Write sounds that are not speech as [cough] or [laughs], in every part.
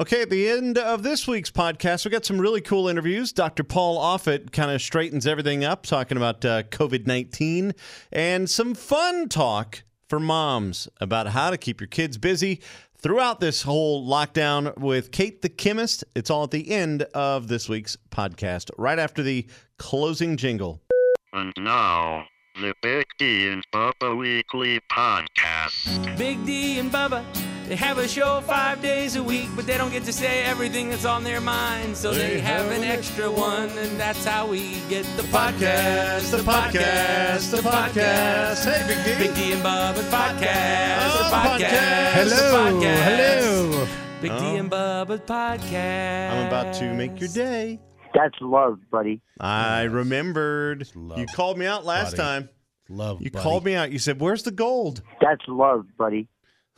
Okay, at the end of this week's podcast, we got some really cool interviews. Dr. Paul Offit kind of straightens everything up, talking about uh, COVID 19 and some fun talk for moms about how to keep your kids busy throughout this whole lockdown with Kate the chemist. It's all at the end of this week's podcast, right after the closing jingle. And now, the Big D and Bubba Weekly Podcast. Big D and Bubba, they have a show five days a week, but they don't get to say everything that's on their mind. So they, have an extra one, and that's how we get the podcast. the podcast, the podcast. Hey, Big D. Big D and Bubba podcast. Oh, the the podcast. podcast. the podcast. hello. Big D Oh. and Bubba podcast. I'm about to make your day. That's love, buddy. I remembered. love, You called me out last buddy. time. Love. You buddy. called me out. You said, Where's the gold? That's love, buddy.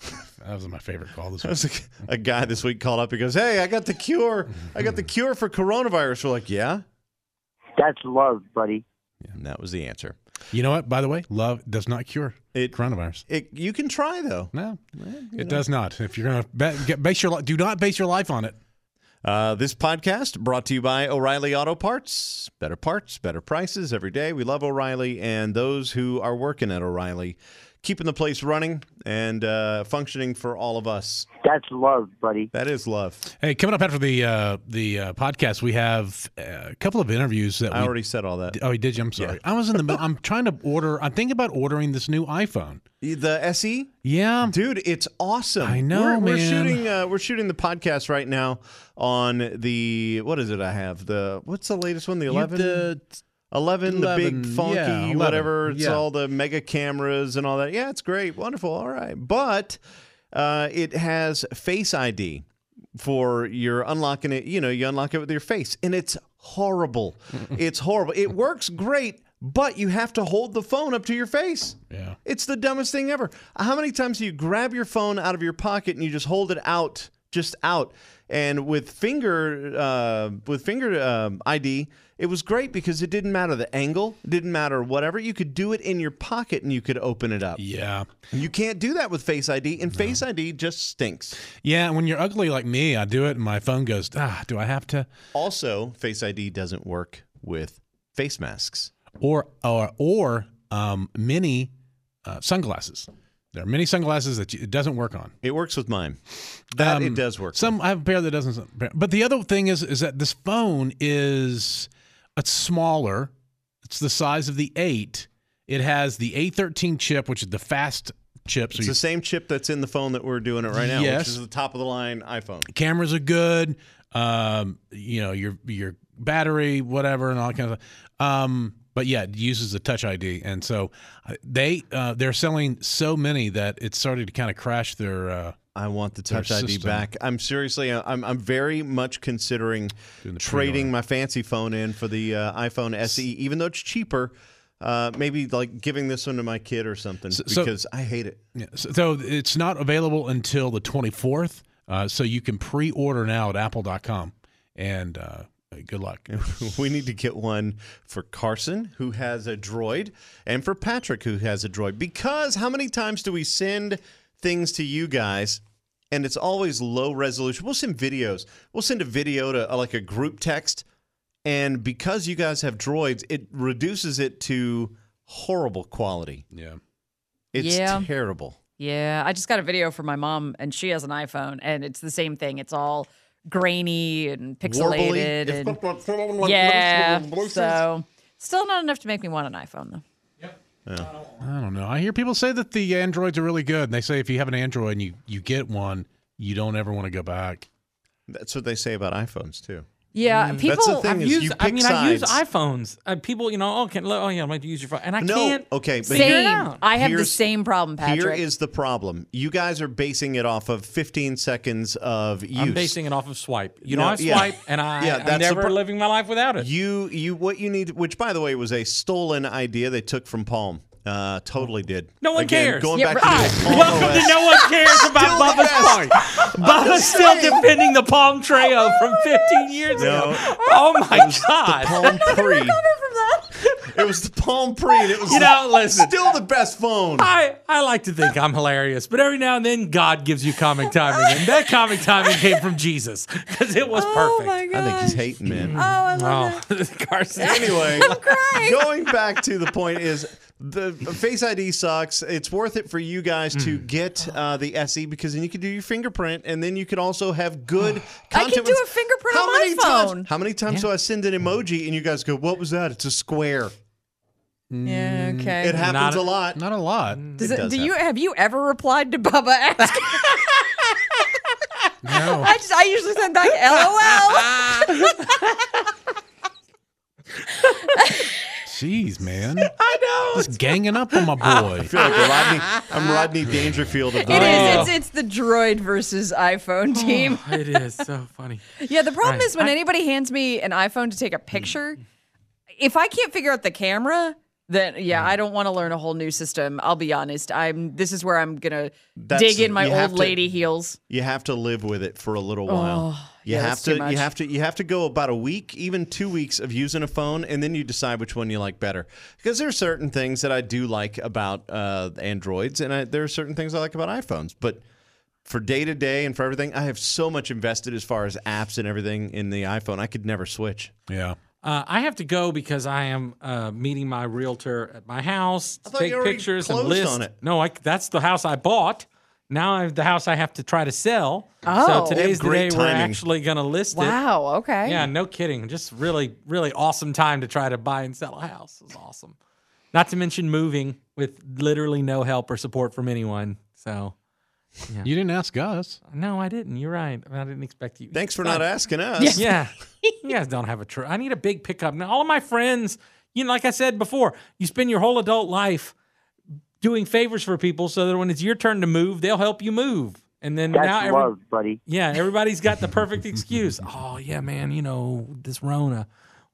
[laughs] That was my favorite call this week. was a, a guy this week called up. He goes, Hey, I got the cure. I got the cure for coronavirus. We're like, Yeah. That's love, buddy. And that was the answer. You know what? By the way, love does not cure It- coronavirus. It, you can try, though. No, it does not. If you're gonna ba- get, base your do not base your life on it. Uh, this podcast brought to you by O'Reilly Auto Parts. Better parts, better prices every day. We love O'Reilly and those who are working at O'Reilly, keeping the place running and uh, functioning for all of us. That's love, buddy. That is love. Hey, coming up after the uh, the uh, podcast, we have uh, a couple of interviews that I we. already said all that. oh, did you? I'm sorry. I was in the. middle. [laughs] I'm trying to order. I'm thinking about ordering this new iPhone. The SE? Yeah. Dude, it's awesome. I know, we're, we're shooting. Uh, we're shooting the podcast right now on the what is it? I have the what's the latest one? The You- eleven. the- 11, the big funky yeah, 11, whatever. It's yeah. all the mega cameras and all that. Yeah, it's great, wonderful. All right, but uh, it has Face ID for your unlocking it. You know, you unlock it with your face, and it's horrible. [laughs] it's horrible. It works great, but you have to hold the phone up to your face. Yeah. It's the dumbest thing ever. How many times do you grab your phone out of your pocket and you just hold it out, just out? And with finger, uh, with finger um, ID, it was great because it didn't matter the angle, didn't matter whatever. You could do it in your pocket and you could open it up. Yeah. You can't do that with Face ID, and Face ID just stinks. Yeah. and When you're ugly like me, I do it, and my phone goes. Ah, do I have to? Also, Face ID doesn't work with face masks. Or or or um, mini uh, sunglasses. There are many sunglasses that you, it doesn't work on. It works with mine. That Um, it does work. Some I have a pair that doesn't. But the other thing is is that this phone is it's smaller. It's the size of the eight. It has the A13 chip, which is the fast chip. So it's the same chip that's in the phone that we're doing it right now, Yes. which is the top of the line iPhone. cameras are good. Um, you know your your battery, whatever, and all that kind of stuff. Um, but yeah, it uses the Touch ID, and so uh, they uh, they're selling so many that it's starting to kind of crash their. Uh, I want the Touch ID system. back. I'm seriously, I'm, I'm very much considering trading my fancy phone in for the uh, iPhone SE, even though it's cheaper. Uh, maybe like giving this one to my kid or something So- so- because I hate it. Yeah, so, so it's not available until the 24th. Uh, so you can pre-order now at apple.com. And uh, good luck. [laughs] we need to get one for Carson, who has a droid, and for Patrick, who has a droid. Because how many times do we send things to you guys and it's always low resolution? We'll send videos. We'll send a video to uh, like a group text. And because you guys have droids, it reduces it to horrible quality. Yeah. It's Yeah. terrible. Yeah, I just got a video from my mom, and she has an iPhone, and it's the same thing. It's all grainy and pixelated, and yeah. So still not enough to make me want an iPhone, though. I don't know. I hear people say that the Androids are really good. And they say if you have an Android and you, you get one, you don't ever want to go back. That's what they say about iPhones, too. Yeah, people. That's the thing I've is used, you I pick mean, I use sides. iPhones. Uh, people, you know, oh, can, oh yeah, I'm going to use your phone, and I No, can't. okay, but figure it Same. out. I have the Here's- same problem, Patrick. Here is the problem. You guys are basing it off of 15 seconds of use. I'm basing it off of swipe. You No, know, I yeah. swipe, and [laughs] I, Yeah, I'm that's the never pro- living my life without it. You you what you need, which by the way was a stolen idea they took from Palm. Uh, totally did. No one Again, cares. Going Yeah, back right. to Welcome to No One Cares About Bubba's best. Point. Bubba's still defending the Palm Treo [laughs] from 15 years ago. Oh my God. The Palm Pre. It was the Palm Pre, and it was You know, listen. still the best phone. I, I like to think I'm hilarious, but every now and then God gives you comic timing, and that comic timing came from Jesus because it was Oh perfect. my god. I think he's hating, man. Oh, I love Oh, [laughs] Carson. Anyway, crying. going back to the point is the Face ID sucks. It's worth it for you guys to Hmm. get uh, the SE because then you can do your fingerprint, and then you can also have good [sighs] I content. can do with- a fingerprint how on my many phone. Times, how many times do I send an emoji and you guys go, "What was that? It's a square." Yeah, okay. It happens Not a a- lot. Not a lot. Does it it, does do you have you ever replied to Bubba asking? [laughs] No. I just I usually send back LOL. [laughs] [laughs] Jeez, man. [laughs] I know. Just ganging up on my boy. I feel like Rodney. I'm Rodney Dangerfield of the It radio. is. It's it's the Droid versus iPhone oh, team. it is so funny. [laughs] Yeah, the problem Right. is when anybody hands me an iPhone to take a picture, if I can't figure out the camera, then yeah, I don't want to learn a whole new system. I'll be honest. I'm this is where I'm gonna That's- dig in my old to- lady heels. You have to live with it for a little while. Oh, you yeah, have to you have to you have to go about a week, even 2 weeks of using a phone and then you decide which one you like better. Because there are certain things that I do like about uh, Androids and I, there are certain things I like about iPhones, but for day to day and for everything, I have so much invested as far as apps and everything in the iPhone. I could never switch. Yeah. Uh, I have to go because I am uh, meeting my realtor at my house to thought take you already pictures and closed list. on it. No, I, that's the house I bought. Now I have the house I have to try to sell. Oh. so today's the great day we're actually going to list it. Wow. Okay. Yeah, no kidding. Just really, really awesome time to try to buy and sell a house. It's awesome. Not to mention moving with literally no help or support from anyone. So You didn't ask us. no, I didn't. You're right. I didn't expect you. Thanks for not asking us. [laughs] Yeah. you guys don't have a truck. I need a big pickup. Now, all of my friends, you know, like I said before, you spend your whole adult life doing favors for people so that when it's your turn to move, they'll help you move. And then That's now, every, love, buddy. yeah, everybody's got the [laughs] perfect excuse. Oh, yeah, man, you know, this Rona,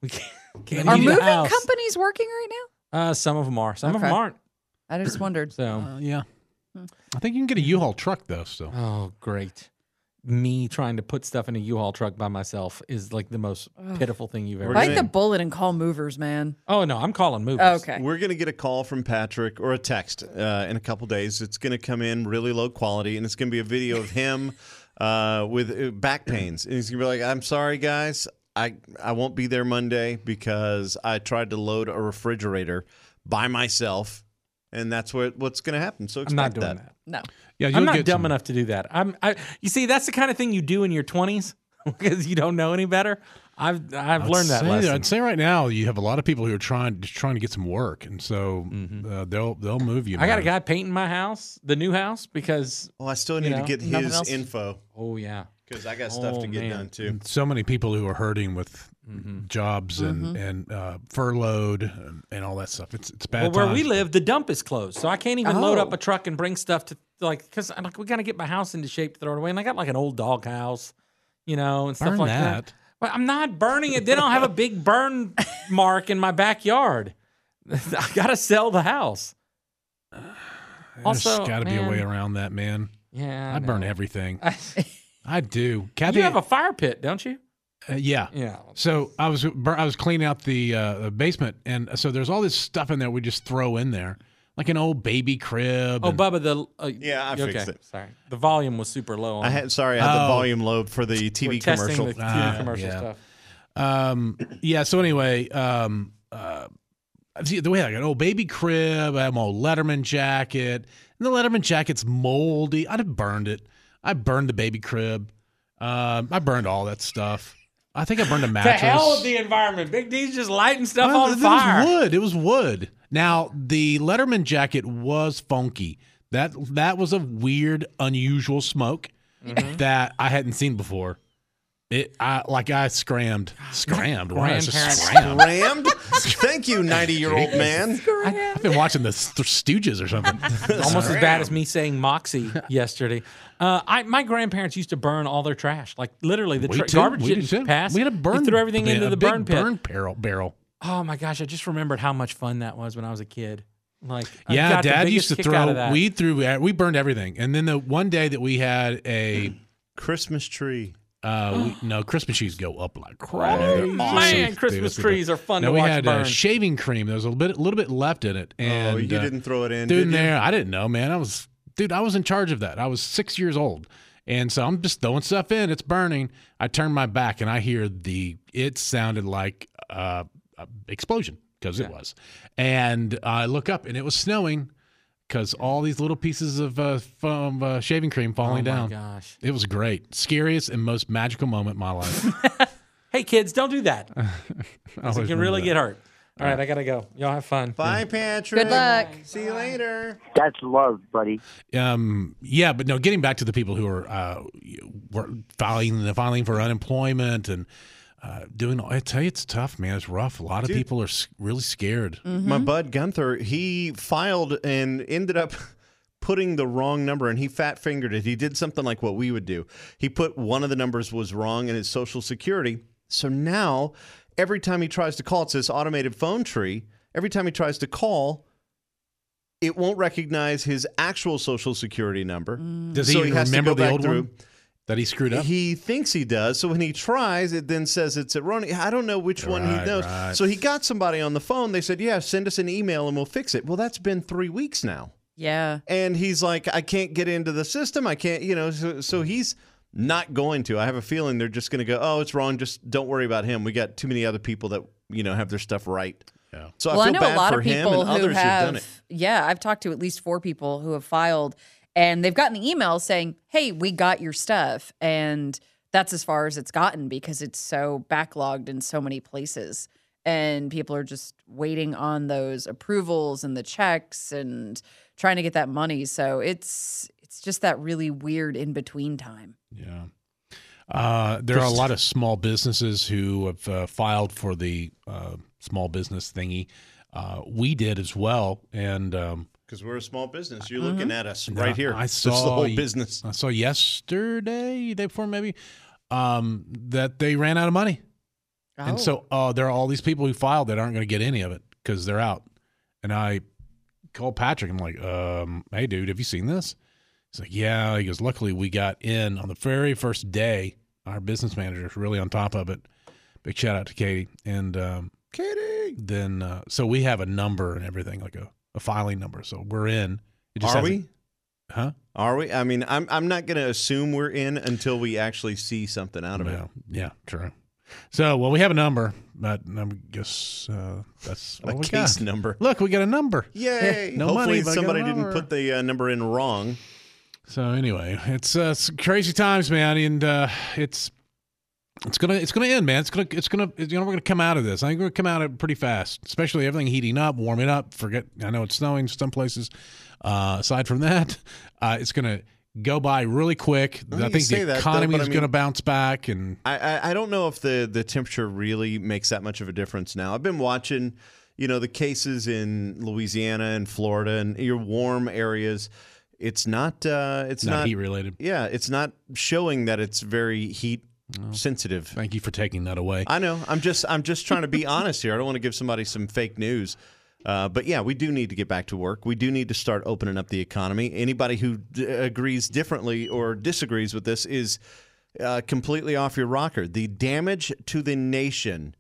we [laughs] can't, can't Are moving house. companies working right now? Uh, some of them are. Some of them aren't. I just wondered. So, Uh, yeah. I think you can get a U-Haul truck though. Still. oh, great. Me trying to put stuff in a U-Haul truck by myself is like the most pitiful thing you've ever. We're seen. Bite the bullet and call movers, man. Oh no, I'm calling movers. Okay. We're going to get a call from Patrick or a text uh, in a couple days. It's going to come in really low quality, and it's going to be a video of him [laughs] uh, with uh, back pains. And he's going to be like, "I'm sorry, guys, I I won't be there Monday because I tried to load a refrigerator by myself, and that's what what's going to happen." So I'm expect not doing that. No. Yeah, you'll I'm not get dumb some- enough to do that. I'm. I. You see, that's the kind of thing you do in your 20s [laughs] because you don't know any better. I've. I've I'd learned that say, lesson. I'd say right now you have a lot of people who are trying just trying to get some work, and so uh, they'll they'll move you. Mm-hmm. I got a guy painting my house, the new house, because Oh, I still You need know, to get his else? info oh yeah, because I got stuff Oh, to get man. done too. So many people who are hurting with Mm-hmm. jobs and and uh, furloughed and, and all that stuff. It's it's bad. well, where we live, the dump is closed, so I can't even load up Oh. a truck and bring stuff to like because I'm like we got to get my house into shape to throw it away, and I got like an old dog house, you know, and stuff Burn like that. But I'm not burning it. Then I'll have a big burn mark in my backyard. [laughs] I gotta sell the house. [sighs] Also, There's got to be a way around that, man. Yeah, I burn everything. [laughs] I do. Kathy, You have a fire pit, don't you? Uh, yeah. Yeah. So I was I was cleaning out the uh, basement, and so there's all this stuff in there we just throw in there, like an old baby crib. Oh, and- Bubba, the uh, Yeah, I okay. fixed it. Sorry, the volume was super low. On I had sorry, I had the Oh. volume low for the TV We're TV testing commercial. the TV Ah, commercial yeah. stuff. Um, yeah. So anyway, um, uh, see, the way I got an old baby crib, I have my old Letterman jacket, and the Letterman jacket's moldy. I'd have burned it. I burned the baby crib. Um, I burned all that stuff. I think I burned a [laughs] To mattress. hell with the environment. Big D's just lighting stuff Well, on it fire. was wood. It was wood. Now the Letterman jacket was funky. That that was a weird, unusual smoke Mm-hmm. that I hadn't seen before. It I like I scrammed, [gasps] scrammed. Why is it Grandparents- scrammed? Rammed? [laughs] Thank you, 90 year old man. I've been watching the St- Stooges or something. [laughs] Almost as bad as me saying Moxie [laughs] yesterday. Uh, I my grandparents used to burn all their trash, like literally the We tra- too. garbage we didn't did too. pass. We had a burn. They threw everything a into the big burn pit. Burn barrel. barrel. Oh my gosh! I just remembered how much fun that was when I was a kid. Like, Yeah, got Dad biggest used to throw. We threw. We burned everything. And then the one day that we had a Christmas tree. Uh, we, no, Christmas trees go up like crazy. Man, Christmas Dude, trees are fun no, to we watch had burn. Uh, shaving cream. There was a little bit, a little bit left in it, and oh, you uh, didn't throw it in, dude, did there, I didn't know, man. I was, dude, I was in charge of that. I was six years old, and so I'm just throwing stuff in. It's burning. I turn my back, and I hear the. It sounded like uh, a explosion because it was, and I look up, and it was snowing because all these little pieces of uh, foam, uh, shaving cream falling down. oh my down. gosh. It was great, scariest and most magical moment in my life. [laughs] Hey kids, don't do that. I [laughs] 'cause always It can really remember get hurt. All right, I gotta go. Y'all have fun. Bye, Patrick. Good luck. See you later. That's love, buddy. Um, yeah, but no, getting back to the people who are uh, were filing filing for unemployment and uh, doing. I tell you, it's tough, man. It's rough. A lot of Dude. people are really scared. My bud Gunther, he filed and ended up [laughs] putting the wrong number and he fat fingered it. He did something like what we would do. He put one of the numbers was wrong in his social security. So now every time he tries to call, it's this automated phone tree. Every time he tries to call, it won't recognize his actual social security number. Does he So even has to remember go the back old through. one that he screwed up? He thinks he does. So when he tries, it then says it's erroneous. I don't know which one he knows. right. So he got somebody on the phone. They said, "Yeah, send us an email and we'll fix it." Well, that's been three weeks now, Yeah. and he's like, "I can't get into the system. I can't, you know." So, so he's not going to. I have a feeling they're just going to go, "Oh, it's wrong. Just don't worry about him. We got too many other people that you know have their stuff right." Yeah. So well, I I feel know bad a lot for of him people and who others have. who've done it. Yeah, I've talked to at least four people who have filed, and they've gotten the emails saying, "Hey, we got your stuff," and that's as far as it's gotten because it's so backlogged in so many places, and people are just waiting on those approvals and the checks and trying to get that money. So it's it's just that really weird in between time. Yeah. Uh, there are a lot of small businesses who have uh, filed for the uh, small business thingy. Uh, we did as well, and um, Because we're a small business. You're looking at us Yeah, right here. I this is the whole business. I saw yesterday, day before maybe, um, that they ran out of money. And Oh. so uh, there are all these people who filed that aren't going to get any of it because they're out. And I called Patrick. I'm like, um, hey, dude, have you seen this? He's like, yeah. He goes, luckily we got in on the very first day. Our business manager is really on top of it. Big shout out to Katie. And um, Kidding. then, uh, so we have a number and everything, like a, a filing number. So we're in. Are we? Huh? Are we? I mean, I'm I'm not going to assume we're in until we actually see something out of it. Yeah, yeah, true. So, well, we have a number, but I guess uh, that's A case got. number. Look, we got a number. Yay! [laughs] No Hopefully money, somebody didn't put the uh, number in wrong. So anyway, it's, uh, it's crazy times, man, and uh, it's it's gonna it's gonna end, man. It's gonna it's gonna you know we're gonna come out of this. I think we're gonna come out of it pretty fast, especially everything heating up, warming up. Forget I know it's snowing some places. Uh, aside from that, [laughs] uh, it's gonna go by really quick. Well, I think the that, though, economy I is mean- gonna bounce back, and I, I I don't know if the the temperature really makes that much of a difference now. I've been watching, you know, the cases in Louisiana and Florida and your warm areas. It's not. Uh, it's not, not. heat related. yeah, it's not showing that it's very heat sensitive. Thank you for taking that away. I know. I'm just I'm just trying to be [laughs] honest here. I don't want to give somebody some fake news. Uh, but yeah, we do need to get back to work. We do need to start opening up the economy. Anybody who d- agrees differently or disagrees with this is uh, completely off your rocker. The damage to the nation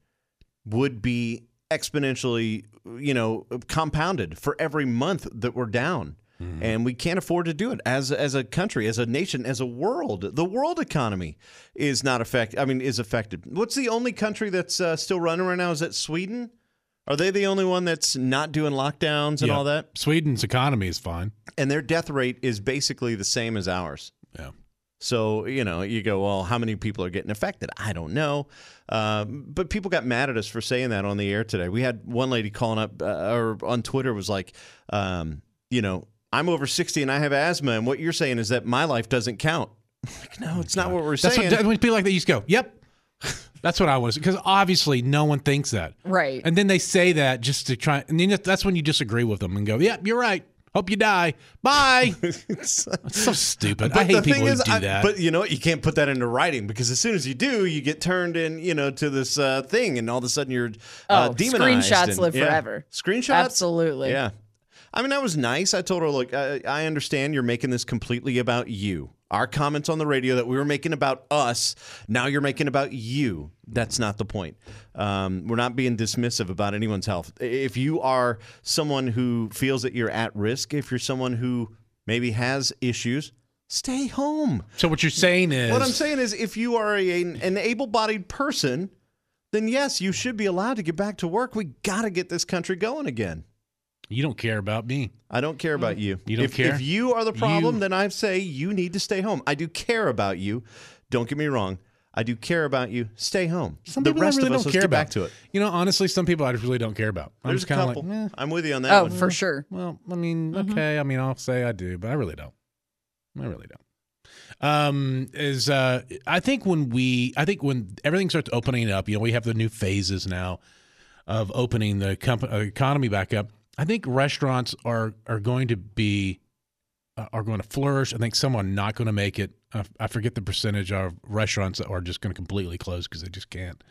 would be exponentially, you know, compounded for every month that we're down. And we can't afford to do it as as a country, as a nation, as a world. The world economy is not affected. I mean, is affected. What's the only country that's uh, still running right now? Is that Sweden? Are they the only one that's not doing lockdowns and Yeah. all that? Sweden's economy is fine. And their death rate is basically the same as ours. Yeah. So, you know, you go, well, how many people are getting affected? I don't know. Um, but people got mad at us for saying that on the air today. We had one lady calling up uh, or on Twitter was like, um, you know, I'm over 60 and I have asthma. And what you're saying is that my life doesn't count. like, no, it's not what we're saying. That's saying. what when people like that you just go, "Yep." [sighs] That's what I was because obviously no one thinks that, Right. and then they say that just to try, and then that's when you disagree with them and go, "Yep, you're right. Hope you die. Bye." [laughs] It's- That's so stupid. But I hate the people thing who is, do I- that. But you know what? You can't put that into writing because as soon as you do, you get turned in, you know, to this uh, thing, and all of a sudden you're uh, Oh, demonized. screenshots and- live yeah. forever. Screenshots, Absolutely. Yeah. I mean, that was nice. I told her, look, I, I understand you're making this completely about you. Our comments on the radio that we were making about us, now you're making about you. That's not the point. Um, we're not being dismissive about anyone's health. If you are someone who feels that you're at risk, if you're someone who maybe has issues, stay home. So what you're saying is What I'm saying is, if you are a, an able-bodied person, then yes, you should be allowed to get back to work. We got to get this country going again. You don't care about me. I don't care about you. You don't if, care? If you are the problem, You- then I say you need to stay home. I do care about you. Don't get me wrong. I do care about you. Stay home. Some the people rest I really of us, don't care get about. back to it. You know, honestly, some people I just really don't care about. I'm There's just a kind of couple. like, eh, I'm with you on that Oh, one. for sure. well, I mean, Mm-hmm. okay. I mean, I'll say I do, but I really don't. I really don't. Um, is uh, I think when we, I think when everything starts opening up, you know, we have the new phases now of opening the comp- uh, economy back up. I think restaurants are are going to be uh, are going to flourish. I think some are not going to make it. Uh, I forget the percentage of restaurants that are just going to completely close because they just can't.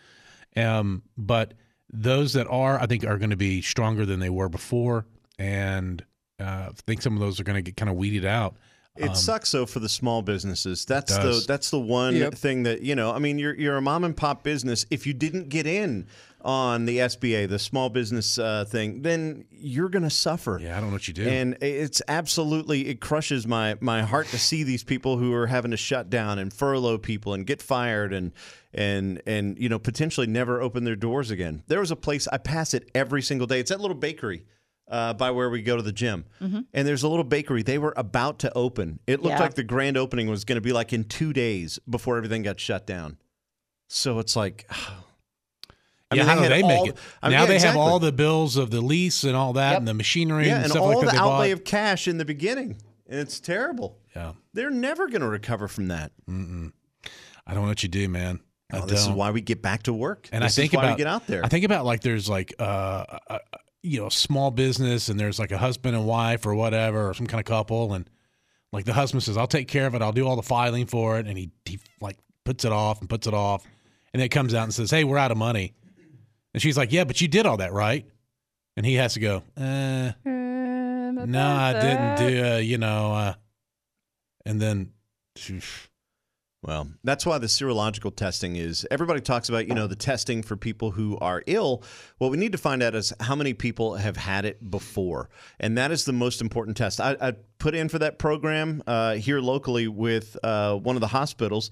Um, but those that are, I think, are going to be stronger than they were before, and uh, I think some of those are going to get kind of weeded out. It sucks though for the small businesses. That's the Um, that's the one Yep. thing that you know. I mean, you're you're a mom and pop business. If you didn't get in on the SBA, the small business uh, thing, then you're going to suffer. Yeah, I don't know what you do. And it's absolutely it crushes my my heart to see these people who are having to shut down and furlough people and get fired and and and you know potentially never open their doors again. There was a place I pass it every single day. It's that little bakery uh, by where we go to the gym, and there's a little bakery. They were about to open. It looked Yeah. like the grand opening was going to be like in two days before everything got shut down. So it's like. [sighs] I yeah, mean, how do had they all- make it? I mean, now yeah, they have all the bills of the lease and all that, Yep. and the machinery yeah, and, and stuff all like that. the outlay bought. of cash in the beginning, and it's terrible. yeah, They're never going to recover from that. I don't know what you do, man. Oh, this is don't. why we get back to work. And this I think is why about we get out there. I think about like there's like uh, a, a- you know a small business and there's like a husband and wife or whatever or some kind of couple and like the husband says I'll take care of it. I'll do all the filing for it and he he like puts it off and puts it off and then it comes out and says hey we're out of money. And she's like yeah but you did all that right? And he has to go uh, no I didn't do uh, you know uh, and then well, that's why the serological testing is. Everybody talks about, you know, the testing for people who are ill. What we need to find out is how many people have had it before, and that is the most important test. I, I put in for that program uh, here locally with uh, one of the hospitals.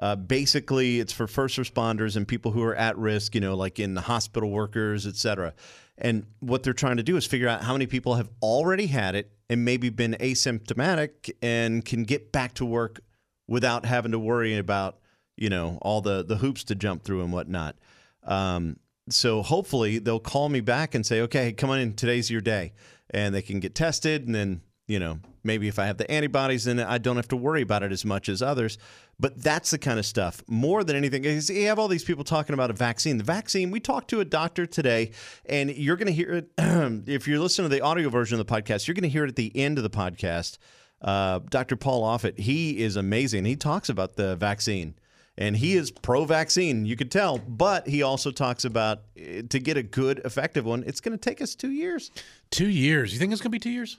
Uh, basically, it's for first responders and people who are at risk, you know, like in the hospital workers, et cetera. And what they're trying to do is figure out how many people have already had it and maybe been asymptomatic and can get back to work without having to worry about you know all the the hoops to jump through and whatnot. Um, so hopefully they'll call me back and say, okay, come on in. Today's your day, and they can get tested, and then you know maybe if I have the antibodies, then I don't have to worry about it as much as others. But that's the kind of stuff more than anything. You have all these people talking about a vaccine. The vaccine. We talked to a doctor today, and you're going to hear it [clears throat] if you're listening to the audio version of the podcast. You're going to hear it at the end of the podcast uh, Dr. Paul Offit, he is amazing. He talks about the vaccine and he is pro vaccine, you could tell, but he also talks about uh, to get a good, effective one, it's going to take us two years. two years you think it's gonna be two years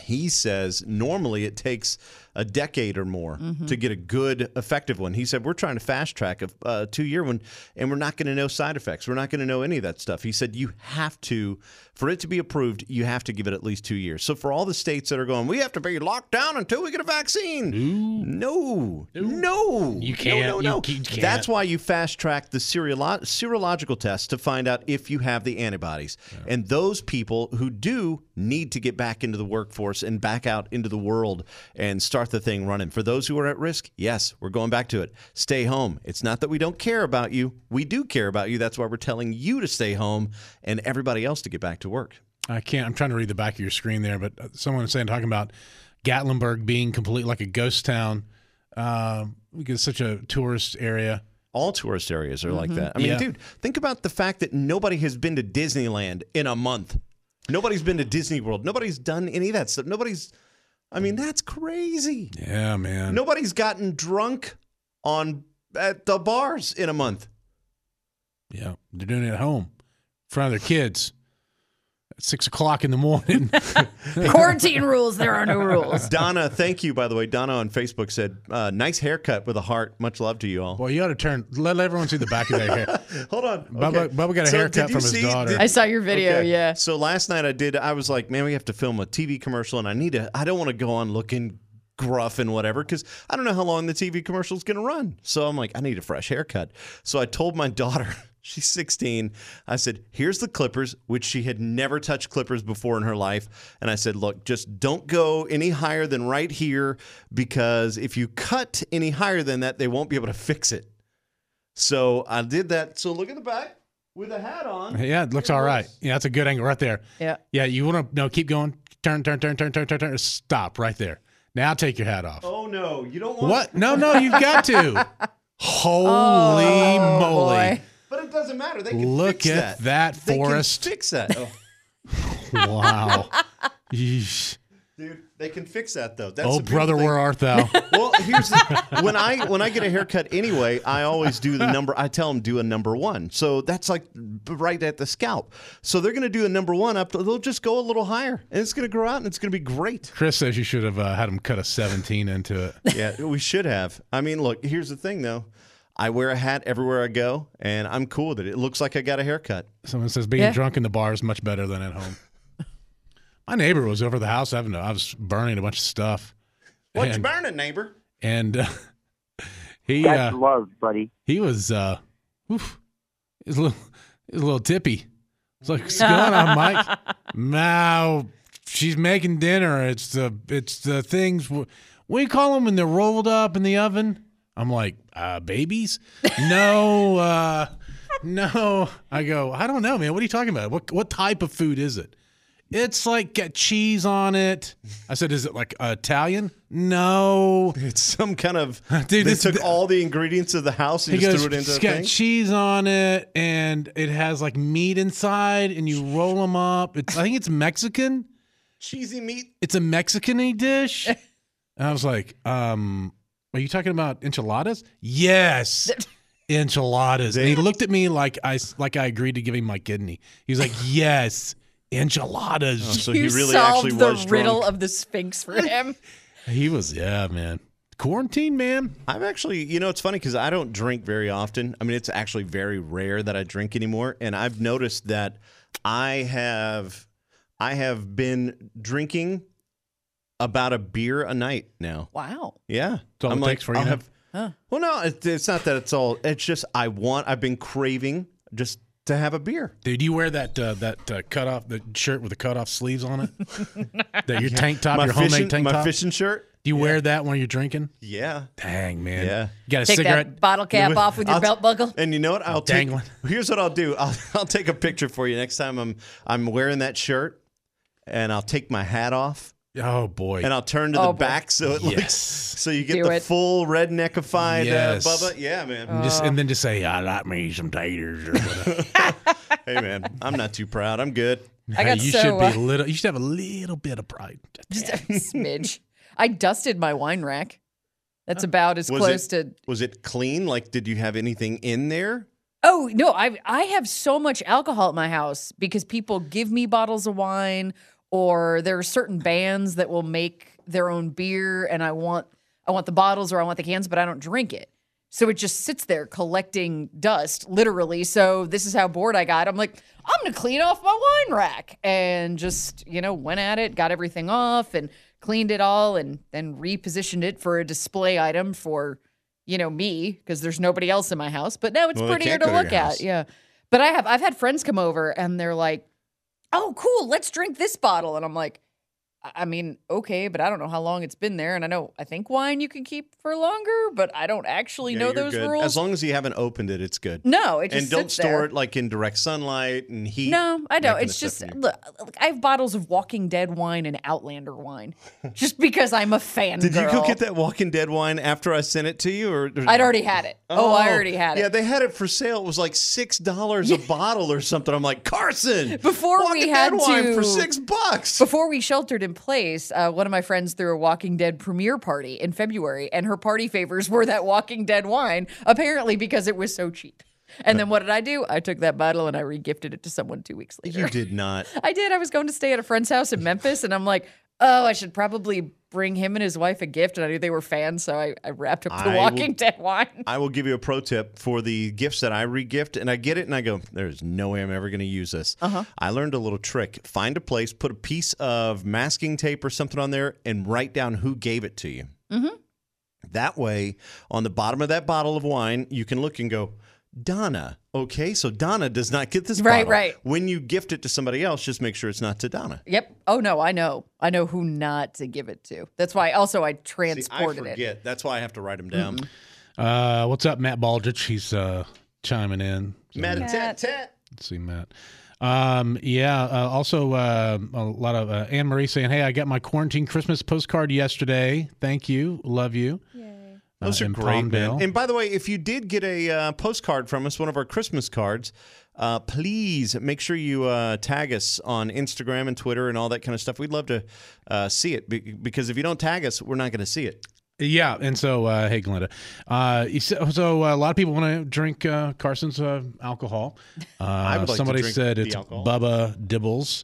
He says normally it takes a decade or more to get a good, effective one. He said, We're trying to fast track a uh, two year one and we're not going to know side effects. We're not going to know any of that stuff. He said, You have to, for it to be approved, you have to give it at least two years. So for all the states that are going, We have to be locked down until we get a vaccine. No, no, You No, can't. No, You- no. you can't. That's why you fast track the serolo- serological test to find out if you have the antibodies. And those people who do need to get back into the workforce and back out into the world and start the thing running. For those who are at risk, yes, we're going back to it. Stay home. It's not that we don't care about you. We do care about you. That's why we're telling you to stay home and everybody else to get back to work. I can't. I'm trying to read the back of your screen there, but someone was saying talking about Gatlinburg being complete like a ghost town uh, because it's such a tourist area. All tourist areas are like that. I mean, Yeah. dude, think about the fact that nobody has been to Disneyland in a month. Nobody's been to Disney World. Nobody's done any of that stuff. Nobody's, I mean, that's crazy. Yeah, man. Nobody's gotten drunk on at the bars in a month. Yeah, they're doing it at home in front of their kids. Six o'clock in the morning. [laughs] Quarantine rules. There are no rules. Donna, thank you, by the way. Donna on Facebook said, uh, nice haircut with a heart. Much love to you all. Boy, you ought to turn. Let everyone see the back of their hair. [laughs] Hold on. Bubba- Okay. Bubba got a So haircut did you from his daughter. did- I saw your video. Okay. Yeah. So last night I did. I was like, man, we have to film a TV commercial, and I need to. I don't want to go on looking gruff and whatever because I don't know how long the TV commercial is going to run. So I'm like, I need a fresh haircut. So I told my [laughs] daughter. She's 16. I said, "Here's the clippers," which she had never touched clippers before in her life. And I said, "Look, just don't go any higher than right here because if you cut any higher than that, they won't be able to fix it." So I did that. So look at the back with a hat on. Yeah, it looks all right. Yeah, that's a good angle right there. Yeah. Yeah, you want to no keep going. Turn, turn, turn, turn, turn, turn, turn. Stop right there. Now take your hat off. Oh no, you don't want What? No, no, you've got to. [laughs] Holy Oh, moly! boy. But it doesn't matter. They can Look fix at that. that They can forest. fix that. Oh, [laughs] Wow. [laughs] Yeesh. dude, they can fix that though. That's Oh, brother, thing. where art thou? [laughs] Well, here's the, when I when I get a haircut anyway, I always do the number. I tell them do a number one, so that's like right at the scalp. So they're going to do a number one up. They'll just go a little higher, and it's going to grow out, and it's going to be great. Chris says you should have uh, had him cut a 17 into it. Yeah, we should have. I mean, look, here's the thing though. I wear a hat everywhere I go, and I'm cool with it. It looks like I got a haircut. Someone says being Yeah. drunk in the bar is much better than at home. [laughs] My neighbor was over the house having. I was burning a bunch of stuff, What you burning, neighbor? and uh, [laughs] he That's uh, love, buddy. he was uh, oof, he was a little, he was a little tippy. It's like, what's going on, [laughs] Mike? Now she's making dinner. It's the it's the things. we call them when they're rolled up in the oven? I'm like, uh, babies? No, uh, no. I go, I don't know, man. What are you talking about? What what type of food is it? It's like got cheese on it. I said, is it like Italian? No. It's some kind of [laughs] Dude, They took all the ingredients of the house and just goes, threw it into it's a got thing. cheese on it, and it has like meat inside, and you roll them up. It's I think it's Mexican. Cheesy meat. It's a Mexican-y dish. [laughs] and I was like, um, are you talking about enchiladas? Yes. [laughs] Enchiladas. And he looked at me like I like I agreed to give him my kidney. He was like, [laughs] "Yes, enchiladas." Oh, So you he really solved actually the was riddle drunk. of the Sphinx for [laughs] him. He was, yeah, man. Quarantine, man. I'm actually, you know, it's funny because I don't drink very often. I mean, it's actually very rare that I drink anymore, and I've noticed that I have, I have been drinking about a beer a night now. wow. Yeah, all I'm it like, takes for you I'll now? have- Well, no, it, it's not that. It's all. It's just I want. I've been craving just to have a beer. Dude, you wear that uh, that uh, cut off the shirt with the cut off sleeves on it? [laughs] that your tank top, my your homemade fishing, tank my top. fishing shirt. Do you wear that when you're drinking? Yeah. Dang, man. Yeah. You got a Take cigarette? that bottle cap with- off with your I'll- belt buckle. And you know what? I'll take. Dangling. [laughs] Here's what I'll do. I'll [laughs] I'll take a picture for you next time I'm I'm wearing that shirt, and I'll take my hat off Oh boy. and I'll turn to Oh, the boy. back so it looks so you get Do the it. full redneckified Yes. uh, Bubba. Yeah, man. just and then just say, I like me some taters or whatever. [laughs] hey, man. I'm not too proud. I'm good. I got you so, should be uh, a little you should have a little bit of pride. Just a [laughs] [laughs] smidge. I dusted my wine rack. That's about as Was close it to. was it clean? Like, did you have anything in there? Oh no, I I have so much alcohol at my house because people give me bottles of wine, or there are certain bands that will make their own beer, and I want I want the bottles or I want the cans, but I don't drink it. So it just sits there collecting dust, literally. So this is how bored I got. I'm like, I'm gonna clean off my wine rack, and just you know went at it, got everything off, and cleaned it all, and then repositioned it for a display item for you know me because there's nobody else in my house. But now it's Well, prettier to look at. Yeah, but I have I've had friends come over and they're like, "Oh, cool, let's drink this bottle," and I'm like. I- mean, okay, but I don't know how long it's been there, and I know I think wine you can keep for longer, but I don't actually Yeah, know those good. rules. As long as you haven't opened it, it's good. no, it just and don't store there. it like in direct sunlight and heat. No, I don't. It's just look, look, I have bottles of Walking Dead wine and Outlander wine, [laughs] just because I'm a fan. Did you go girl. get that Walking Dead wine after I sent it to you, or I'd already had it. Oh, I oh, already had it. Yeah, they had it for sale. It was like six dollars a bottle or something. I'm like Carson. Before we Walking had Dead wine for six bucks. Before we sheltered in place, uh, one of my friends threw a Walking Dead premiere party in February, and her party favors were that Walking Dead wine, apparently because it was so cheap. And then what did I do? I took that bottle and I regifted it to someone two weeks later. You did not. [laughs] I did. I was going to stay at a friend's house in Memphis, and I'm like, oh, I should probably bring him and his wife a gift. And I knew they were fans, so I, I wrapped up the I Walking will- Dead wine. I will give you a pro tip for the gifts that I regift, and I get it, and I go, "There's no way I'm ever going to use this." Uh-huh. I learned a little trick: find a place, put a piece of masking tape or something on there, and write down who gave it to you. Mm-hmm. That way, on the bottom of that bottle of wine, you can look and go, "Donna." Okay, so Donna does not get this Right, bottle. right. When you gift it to somebody else, just make sure it's not to Donna. Yep. Oh no, I know. I know who not to give it to. That's why. Also, I See, I transported forget. it. That's why I have to write them down. Uh, what's up, Matt Baldrige? He's uh, chiming in. So, Mat-a-tat-tat. Let's see, Matt. Um, yeah. Uh, also, uh, a lot of uh, Anne Marie saying, "Hey, I got my quarantine Christmas postcard yesterday. Thank you, love you." Those Uh, are great, man. And by the way, if you did get a uh, postcard from us, one of our Christmas cards, uh, please make sure you uh, tag us on Instagram and Twitter and all that kind of stuff. We'd love to uh, see it be- because if you don't tag us, we're not going to see it. Yeah, and so uh, hey, Glenda. Uh, so, so uh, a lot of people want to drink uh, Carson's uh, alcohol. [laughs] Uh, would like to somebody said it's alcohol. Bubba Dibbles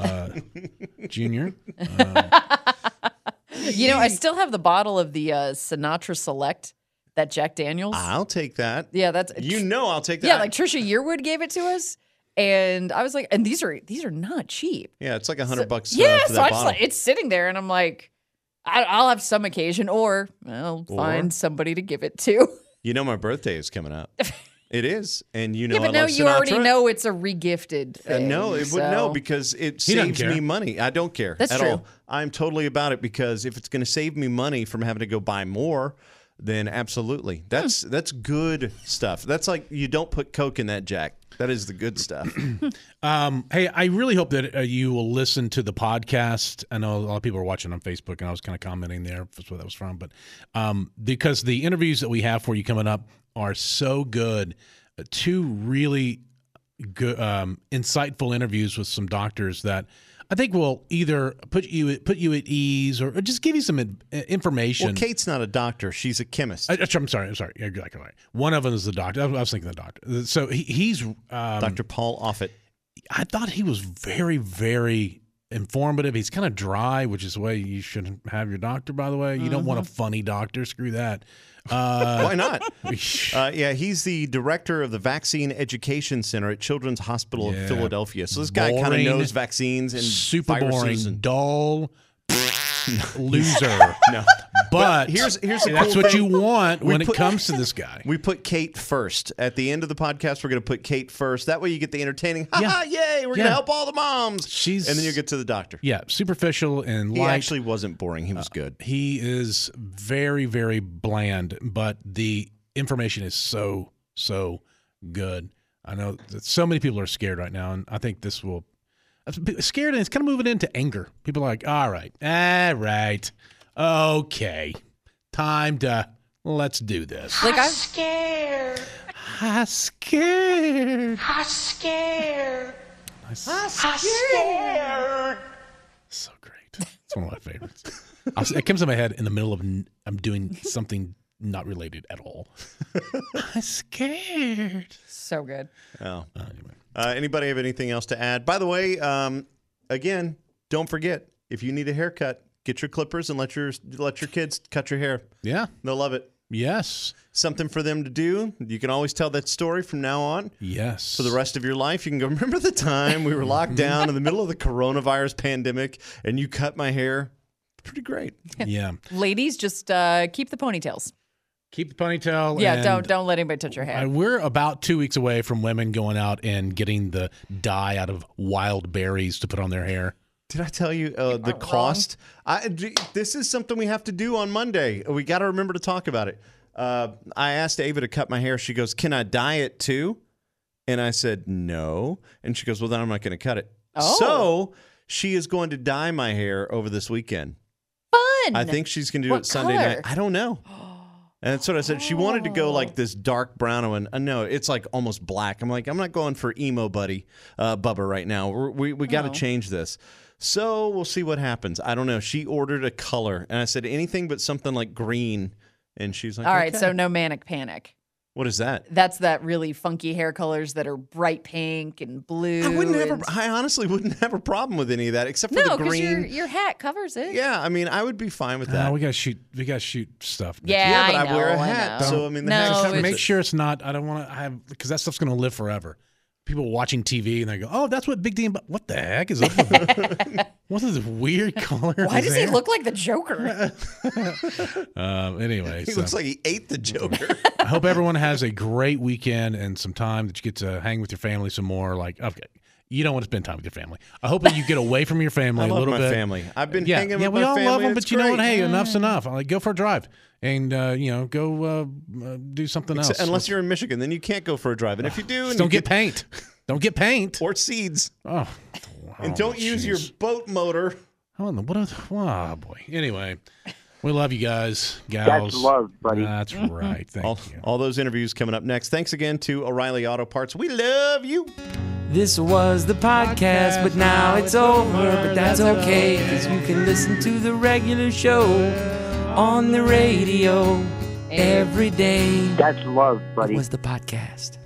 uh, [laughs] Junior. [laughs] You know, I still have the bottle of the uh, Sinatra Select, that Jack Daniels. I'll take that. yeah, that's You know, I'll take that. yeah. Like Trisha Yearwood gave it to us, and I was like, and these are these are not cheap. yeah, it's like a hundred bucks. yeah, uh, for so I just like it's sitting there, and I'm like, I, I'll have some occasion, or I'll Or- find somebody to give it to. you know, my birthday is coming up. [laughs] it is, and you know, yeah, but I now love you already know it's a regifted. Uh, no, thing, it would no because it He saves me money. I don't care That's at true. all. I'm totally about it because if it's going to save me money from having to go buy more, then absolutely. That's that's good stuff. That's like you don't put Coke in that Jack. That is the good stuff. [clears throat] Um, hey, I really hope that uh, you will listen to the podcast. I know a lot of people are watching on Facebook, and I was kind of commenting there. That's where that was from, but um, because the interviews that we have for you coming up are so good, uh, two really good, um, insightful interviews with some doctors that I think will either put you put you at ease or, or just give you some in- uh, information. well, Kate's not a doctor; she's a chemist. I, I'm sorry. I'm sorry. You're exactly right. One of them is the doctor. I was- I was thinking the doctor. So he, he's. Um, Dr. Paul Offit. I thought he was very, very informative. He's kind of dry, which is the way you shouldn't have your doctor. By the way, you don't want a funny doctor. Screw that. [laughs] Uh, Why not? [laughs] Uh, yeah, he's the director of the Vaccine Education Center at Children's Hospital Yeah. of Philadelphia. So this guy kind of knows vaccines and super boring, viruses and dull [laughs] loser. [laughs] no. But here's- here's the that's cool what thing. you want We when put- it comes to [laughs] this guy. We put Kate first. At the end of the podcast, we're going to put Kate first. That way you get the entertaining, ha Yeah. ha, yay, we're going to help all the moms. She's- and then you get to the doctor. yeah, superficial and He actually wasn't boring. He was uh, good. he is very very bland but the information is so so good i know that so many people are scared right now and i think this will scared and it's kind of moving into anger people are like all right all right okay time to let's do this Like I'm scared. i'm scared I'm scared. I s- I'm scared. so great it's one of my favorites I was- it comes to my head in the middle of I'm doing something not related at all [laughs] i'm scared so good. Oh. Uh, anybody have anything else to add? By the way, um, again, don't forget if you need a haircut, get your clippers and let your let your kids cut your hair. yeah They'll love it. yes Something for them to do. You can always tell that story from now on. Yes. for the rest of your life. You can go, [laughs] remember the time we were locked [laughs] down in the middle of the coronavirus pandemic and you cut my hair? Pretty great. Yeah. [laughs] Ladies, just uh, keep the ponytails. Keep the ponytail. Yeah, and, don't don't let anybody touch your hair. we're about two weeks away from women going out and getting the dye out of wild berries to put on their hair. Did I tell you uh, the cost? I, d- this is something we have to do on Monday. We got to remember to talk about it. Uh, I asked Ava to cut my hair. She goes, Can I dye it too? And I said, No. And she goes, Well, then I'm not going to cut it. Oh. So she is going to dye my hair over this weekend. Fun. I think she's going to do What it Sunday color? night. I don't know. [gasps] And that's what I said. She wanted to go like this dark brown one. Uh, no, it's like almost black. I'm like, I'm not going for emo buddy, uh, Bubba right now. We're, we we got to Oh. change this. So we'll see what happens. I don't know. She ordered a color, and I said anything but something like green. And she's like, All right, okay. so no manic panic. What is that? That's that really funky hair colors that are bright pink and blue. I wouldn't have. and- A, I honestly wouldn't have a problem with any of that, except for the green. no, the because your your hat covers it. Yeah, I mean, I would be fine with Uh, that. we gotta shoot. We gotta shoot stuff. next Yeah, yeah, but I, I, know, wear a hat, know. so I mean, the no, hat make it. sure it's not. I don't want to have because that stuff's going to live forever. People watching TV and they go, "Oh, that's what Big D." and Bu- What the heck is up? [laughs] What's this weird color? Why his does he hair? look like the Joker? [laughs] Um, anyway, He so looks like he ate the Joker. [laughs] I hope everyone has a great weekend and some time that you get to hang with your family some more. Like, okay, you don't want to spend time with your family. I hope that you get away from your family I a love little my bit. family. I've been yeah, hanging yeah, with we all love them, but it's you know what? Hey, enough's enough. I'm like, go for a drive and uh, you know go uh, uh, do something else. Except- unless you're in Michigan, then you can't go for a drive. And if you do, and don't you get paint. Don't get paint. [laughs] or seeds, Oh, and oh, don't use your boat motor. Oh, no, what a oh boy. Anyway, we love you guys, gals. That's love, buddy. That's [laughs] right. Thank All, you. all those interviews coming up next. Thanks again to O'Reilly Auto Parts. We love you. This was the podcast, but now it's over. But that's okay, because you can listen to the regular show on the radio every day. That's love, buddy. Was the podcast.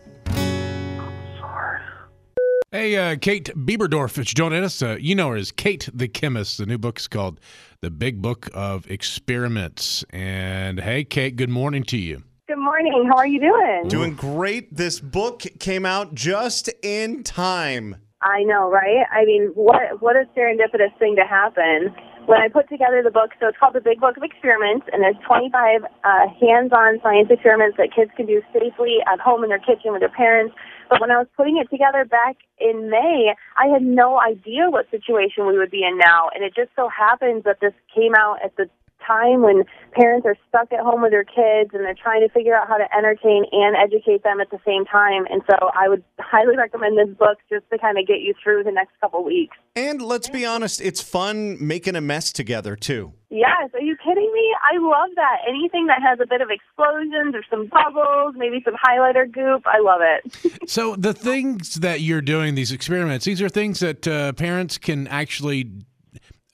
Hey, uh, Kate Biberdorf is joining us. Uh, you know her as Kate the Chemist. The new book is called The Big Book of Experiments. And hey, Kate, good morning to you. Good morning. How are you doing? Doing great. This book came out just in time. I know, right? I mean, what what a serendipitous thing to happen. When I put together the book, so it's called the Big Book of Experiments, and there's 25 uh, hands-on science experiments that kids can do safely at home in their kitchen with their parents. But when I was putting it together back in May, I had no idea what situation we would be in now, and it just so happens that this came out at the time when parents are stuck at home with their kids and they're trying to figure out how to entertain and educate them at the same time. And so I would [laughs] highly recommend this book just to kind of get you through the next couple weeks. And let's be honest, it's fun making a mess together, too. Yes, are you kidding me? I love that. Anything that has a bit of explosions or some bubbles, maybe some highlighter goop, I love it. [laughs] So, the things that you're doing, these experiments, these are things that uh, parents can actually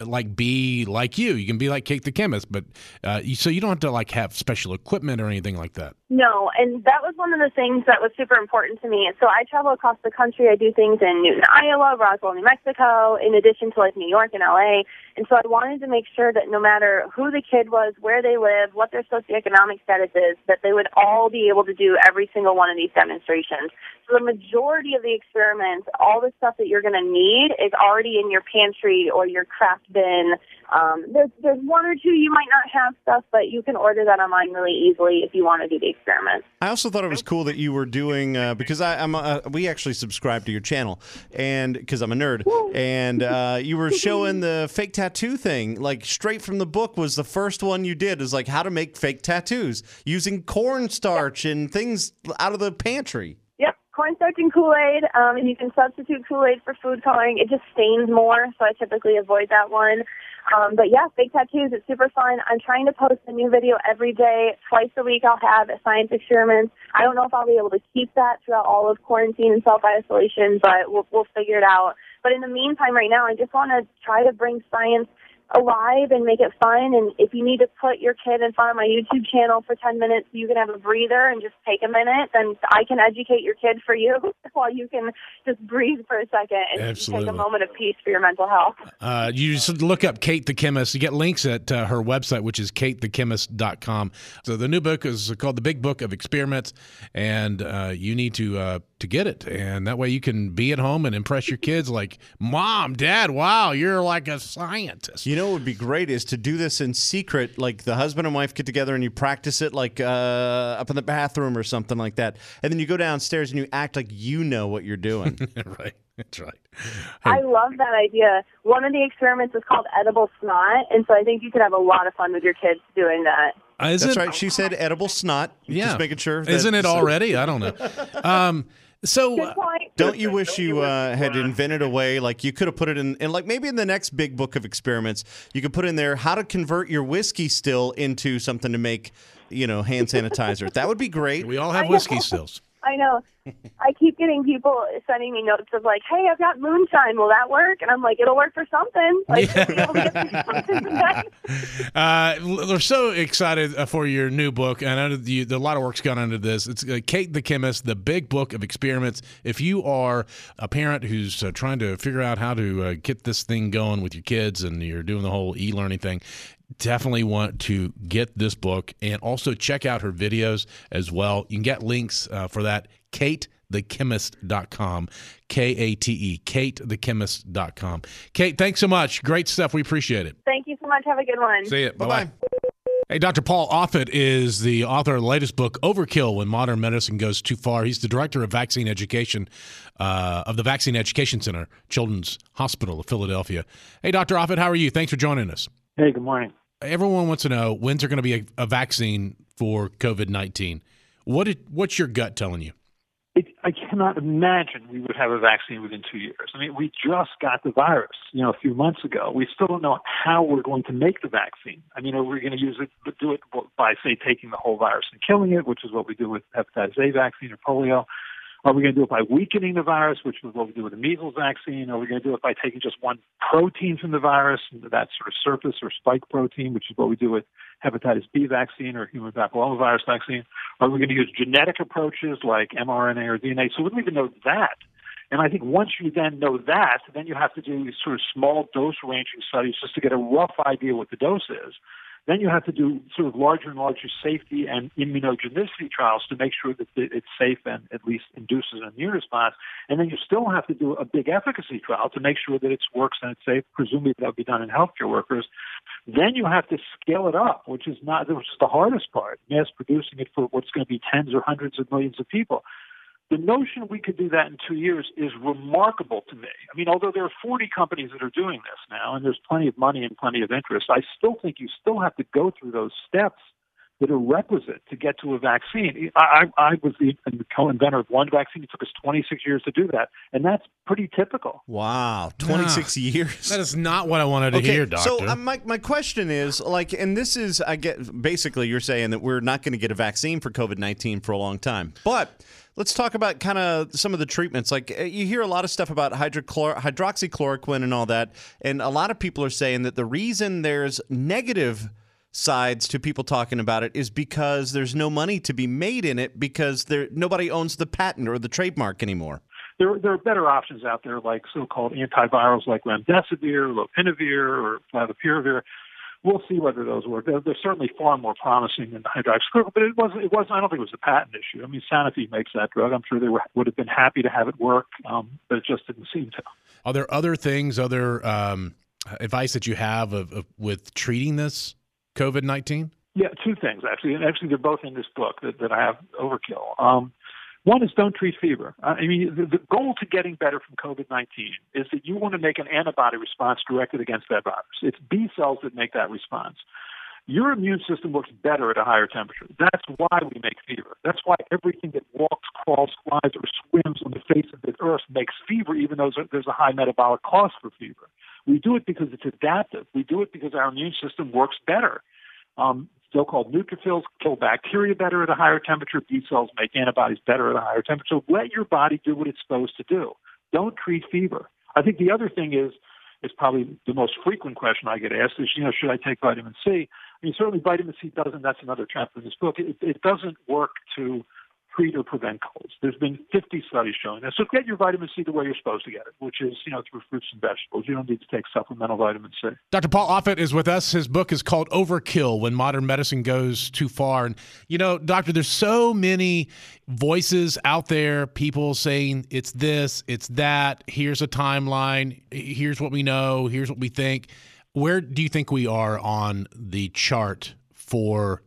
like be like you. You can be like Kate the chemist, but uh, so you don't have to like have special equipment or anything like that. No, and that was one of the things that was super important to me. So I travel across the country. I do things in Newton, Iowa, Roswell, New Mexico, in addition to like New York and LA. And so I wanted to make sure that no matter who the kid was, where they live, what their socioeconomic status is, that they would all be able to do every single one of these demonstrations. So the majority of the experiments, all the stuff that you're going to need is already in your pantry or your craft bin. Um, there's, there's one or two you might not have stuff, but you can order that online really easily if you want to do the experiment. I also thought it was cool that you were doing uh, because I, I'm uh, we actually subscribe to your channel and because I'm a nerd and uh, you were [laughs] showing the fake tattoo thing like straight from the book was the first one you did is like how to make fake tattoos using cornstarch and things out of the pantry. Cornstarch and Kool-Aid, um, and you can substitute Kool-Aid for food coloring. It just stains more, so I typically avoid that one. Um, but yeah, fake tattoos, it's super fun. I'm trying to post a new video every day. Twice a week I'll have science experiments. I don't know if I'll be able to keep that throughout all of quarantine and self-isolation, but we'll, we'll figure it out. But in the meantime, right now, I just want to try to bring science alive and make it fun. And if you need to put your kid in front of my YouTube channel for 10 minutes, you can have a breather and just take a minute, then I can educate your kid for you [laughs] while you can just breathe for a second and take a moment of peace for your mental health. Uh, you just look up Kate the Chemist. You get links at uh, her website, which is katethechemist.com. So the new book is called The Big Book of Experiments, and uh, you need to uh, to get it. And that way you can be at home and impress your kids like, Mom, Dad, wow, you're like a scientist. You know what would be great is to do this in secret, like the husband and wife get together and you practice it like uh, up in the bathroom or something like that, and then you go downstairs and you act like you know what you're doing. [laughs] right. That's right. I love that idea. One of the experiments is called edible snot, and so I think you could have a lot of fun with your kids doing that. Uh, is That's it- right. She said edible snot. Yeah. Just making sure. that- Isn't it already? I don't know. [laughs] Um, so Good. Don't you wish you uh, had invented a way like you could have put it in, and like maybe in the next big book of experiments, you could put in there how to convert your whiskey still into something to make, you know, hand sanitizer. that would be great. we all have whiskey stills. I know. [laughs] I keep getting people sending me notes of like, "Hey, I've got moonshine. Will that work?" And I'm like, "It'll work for something. [laughs] Like, you'll be able to get through something from that." [laughs] Uh, we're so excited uh, for your new book, and I know you, a lot of work's gone into this. It's uh, Kate the Chemist, the big book of experiments. If you are a parent who's uh, trying to figure out how to uh, get this thing going with your kids, and you're doing the whole e-learning thing, definitely want to get this book and also check out her videos as well. You can get links uh, for that. KateTheChemist.com. K A T E. KateTheChemist.com. Kate, thanks so much. Great stuff. We appreciate it. Thank you so much. Have a good one. See you. Bye bye. Hey, Dr. Paul Offit is the author of the latest book, Overkill When Modern Medicine Goes Too Far. He's the director of vaccine education uh, of the Vaccine Education Center, Children's Hospital of Philadelphia. Hey, Dr. Offit, how are you? Thanks for joining us. Hey, good morning. Everyone wants to know when's there going to be a, a vaccine for COVID 19? What did, what's your gut telling you? It, I cannot imagine we would have a vaccine within two years. I mean, we just got the virus, you know, a few months ago. We still don't know how we're going to make the vaccine. I mean, are we going to use it, do it by, say, taking the whole virus and killing it, which is what we do with hepatitis A vaccine or polio? Are we going to do it by weakening the virus, which is what we do with the measles vaccine? Are we going to do it by taking just one protein from the virus, that sort of surface or spike protein, which is what we do with hepatitis B vaccine or human papillomavirus vaccine? Are we going to use genetic approaches like mRNA or DNA? So we don't even know that. And I think once you then know that, then you have to do these sort of small dose ranging studies just to get a rough idea what the dose is. Then you have to do sort of larger and larger safety and immunogenicity trials to make sure that it's safe and at least induces an immune response. And then you still have to do a big efficacy trial to make sure that it works and it's safe. Presumably that would be done in healthcare workers. Then you have to scale it up, which is not which is the hardest part, mass producing it for what's going to be tens or hundreds of millions of people. The notion we could do that in two years is remarkable to me. I mean, although there are 40 companies that are doing this now, and there's plenty of money and plenty of interest, I still think you still have to go through those steps that are requisite to get to a vaccine. I, I was the co-inventor of one vaccine. It took us 26 years to do that, and that's pretty typical. Wow, 26 Nah. years. That is not what I wanted to Okay, hear, doctor. So uh, my my question is like, and this is I get basically you're saying that we're not going to get a vaccine for COVID nineteen for a long time, but. Let's talk about kind of some of the treatments. Like uh, you hear a lot of stuff about hydrochlor- hydroxychloroquine and all that, and a lot of people are saying that the reason there's negative sides to people talking about it is because there's no money to be made in it because there nobody owns the patent or the trademark anymore. There, there are better options out there, like so-called antivirals like remdesivir, lopinavir, or favipiravir. We'll see whether those work. They're, they're certainly far more promising than hydroxychloroquine, but it wasn't. It wasn't. I don't think it was a patent issue. I mean, Sanofi makes that drug. I'm sure they were, would have been happy to have it work, um, but it just didn't seem to. Are there other things, other um, advice that you have of, of with treating this COVID nineteen? Yeah, two things actually, and actually they're both in this book that, that I have overkill. Um, one is don't treat fever. Uh, I mean, the, the goal to getting better from COVID 19 is that you want to make an antibody response directed against that virus. It's B cells that make that response. Your immune system works better at a higher temperature. That's why we make fever. That's why everything that walks, crawls, flies, or swims on the face of the earth makes fever, even though there's a high metabolic cost for fever. We do it because it's adaptive. We do it because our immune system works better. Um, so-called neutrophils kill bacteria better at a higher temperature. B cells make antibodies better at a higher temperature. Let your body do what it's supposed to do. Don't treat fever. I think the other thing is, is probably the most frequent question I get asked is, you know, should I take vitamin C? I mean, certainly vitamin C doesn't. That's another chapter in this book. It, it doesn't work to treat or prevent colds. There's been 50 studies showing this. So get your vitamin C the way you're supposed to get it, which is, you know, through fruits and vegetables. You don't need to take supplemental vitamin C. Dr. Paul Offit is with us. His book is called Overkill When Modern Medicine Goes Too Far. And, you know, Doctor, there's so many voices out there, people saying it's this, it's that, here's a timeline, here's what we know, here's what we think. Where do you think we are on the chart for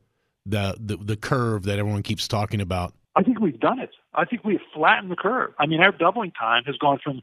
the, the, the curve that everyone keeps talking about? I think we've done it. I think we've flattened the curve. I mean, our doubling time has gone from,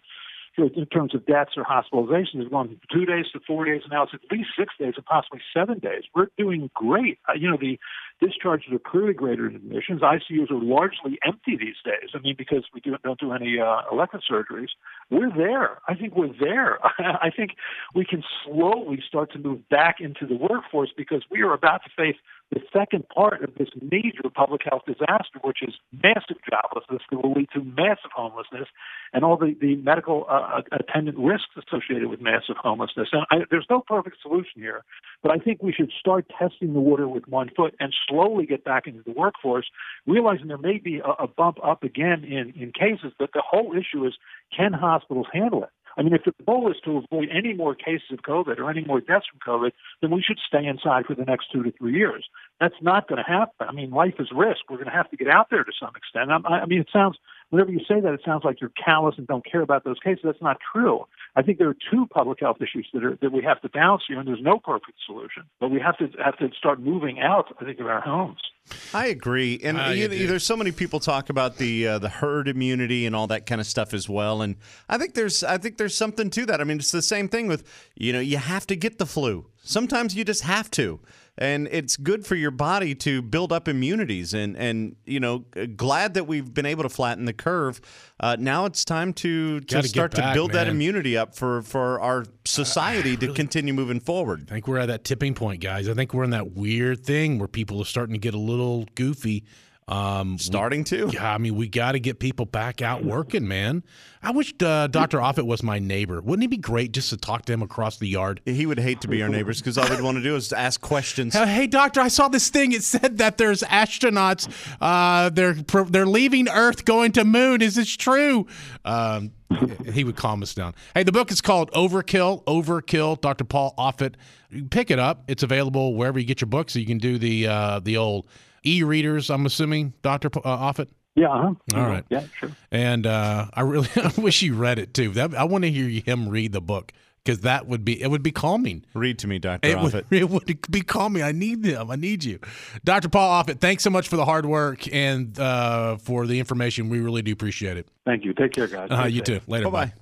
in terms of deaths or hospitalizations, has gone from two days to four days, and now it's at least six days and possibly seven days. We're doing great. Uh, you know, the Discharges are clearly greater than admissions. ICUs are largely empty these days. I mean, because we do, don't do any uh, elective surgeries. We're there. I think we're there. [laughs] I think we can slowly start to move back into the workforce because we are about to face the second part of this major public health disaster, which is massive joblessness that will lead to massive homelessness and all the, the medical uh, attendant risks associated with massive homelessness. And I, there's no perfect solution here, but I think we should start testing the water with one foot and slowly get back into the workforce, realizing there may be a, a bump up again in, in cases, but the whole issue is can hospitals handle it? I mean, if the goal is to avoid any more cases of COVID or any more deaths from COVID, then we should stay inside for the next two to three years. That's not going to happen. I mean, life is risk. We're going to have to get out there to some extent. I, I mean, it sounds, whenever you say that, it sounds like you're callous and don't care about those cases. That's not true. I think there are two public health issues that are that we have to balance here, and there's no perfect solution. But we have to have to start moving out. I think of our homes. I agree, and Ah, you, you there's so many people talk about the uh, the herd immunity and all that kind of stuff as well. And I think there's I think there's something to that. I mean, it's the same thing with you know you have to get the flu. Sometimes you just have to, and it's good for your body to build up immunities. And and you know, glad that we've been able to flatten the curve. Uh, now it's time to to start to back, build that immunity up for for our society to continue moving forward. I think we're at that tipping point, guys. I think we're in that weird thing where people are starting to get a little goofy. Um, Starting to. yeah, I mean, we got to get people back out working, man. I wish uh, Dr. Offit was my neighbor. Wouldn't it be great just to talk to him across the yard? He would hate to be our neighbors because all we'd want to do is ask questions. [laughs] Hey, doctor, I saw this thing. It said that there's astronauts. Uh, they're they're leaving Earth, going to Moon. Is this true? Um, he would calm us down. Hey, the book is called Overkill. Overkill. Dr. Paul Offit. You pick it up. It's available wherever you get your books. So you can do the uh, the old e-readers. I'm assuming, Dr. P- uh, Offit. Yeah. Uh-huh. All right. Yeah. Sure. And uh, I really [laughs] I wish you read it too. That, I want to hear him read the book because that would be it would be calming. Read to me, Doctor It Offit. would, it would be calming. I need them. I need you. Dr. Paul Offit, thanks so much for the hard work and uh, for the information. We really do appreciate it. Thank you. Take care, guys. Uh, Stay you safe. too. Later. Bye-bye. Bye.